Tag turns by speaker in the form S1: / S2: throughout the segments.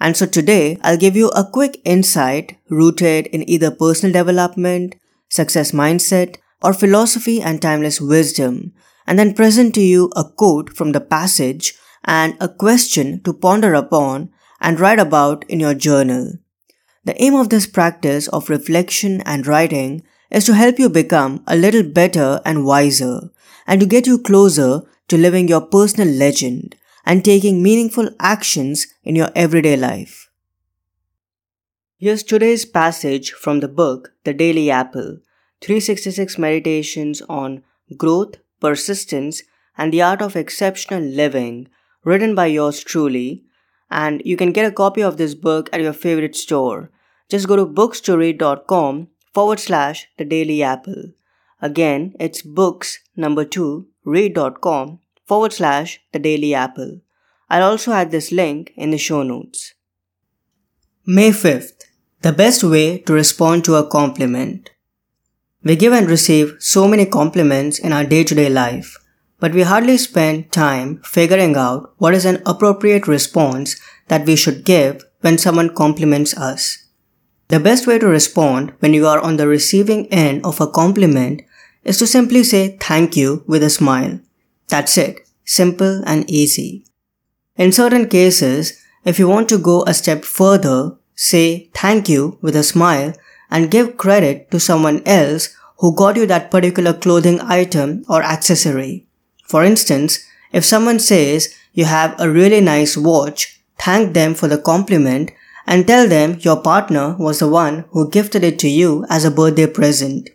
S1: And so today, I'll give you a quick insight rooted in either personal development, success mindset, or philosophy and timeless wisdom, and then present to you a quote from the passage and a question to ponder upon and write about in your journal. The aim of this practice of reflection and writing is to help you become a little better and wiser, and to get you closer to living your personal legend and taking meaningful actions in your everyday life. Here's today's passage from the book The Daily Apple 366 Meditations on Growth, Persistence, and the Art of Exceptional Living, written by yours truly. And you can get a copy of this book at your favorite store. Just go to books2read.com forward slash the daily apple. Again, it's books number two read.com forward slash the daily apple. I'll also add this link in the show notes. May 5th. The best way to respond to a compliment. We give and receive so many compliments in our day to day life, but we hardly spend time figuring out what is an appropriate response that we should give when someone compliments us. The best way to respond when you are on the receiving end of a compliment is to simply say thank you with a smile. That's it. Simple and easy. In certain cases, if you want to go a step further, say thank you with a smile and give credit to someone else who got you that particular clothing item or accessory. For instance, if someone says you have a really nice watch, thank them for the compliment and tell them your partner was the one who gifted it to you as a birthday present.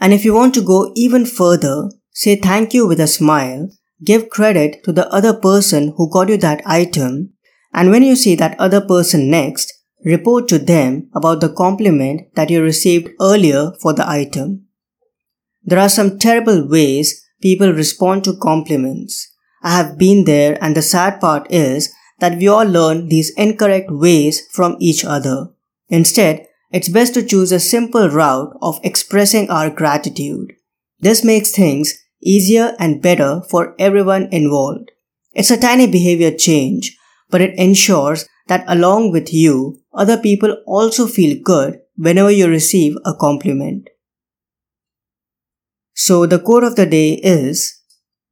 S1: And if you want to go even further, say thank you with a smile, give credit to the other person who got you that item, and when you see that other person next, report to them about the compliment that you received earlier for the item. There are some terrible ways people respond to compliments. I have been there and the sad part is that we all learn these incorrect ways from each other. Instead, it's best to choose a simple route of expressing our gratitude. This makes things easier and better for everyone involved. It's a tiny behavior change, but it ensures that along with you, other people also feel good whenever you receive a compliment. So the quote of the day is,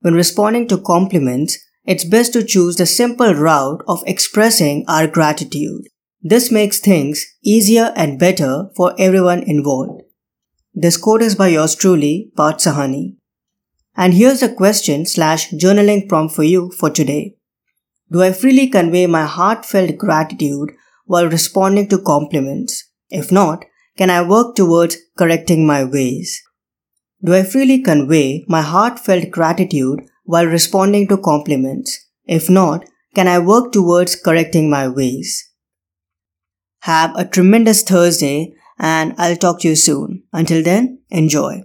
S1: when responding to compliments, it's best to choose the simple route of expressing our gratitude. This makes things easier and better for everyone involved. This quote is by yours truly, Parth Sahani. And here's a question slash journaling prompt for you for today. Do I freely convey my heartfelt gratitude while responding to compliments? If not, can I work towards correcting my ways? Do I freely convey my heartfelt gratitude while responding to compliments? If not, can I work towards correcting my ways? Have a tremendous Thursday and I'll talk to you soon. Until then, enjoy.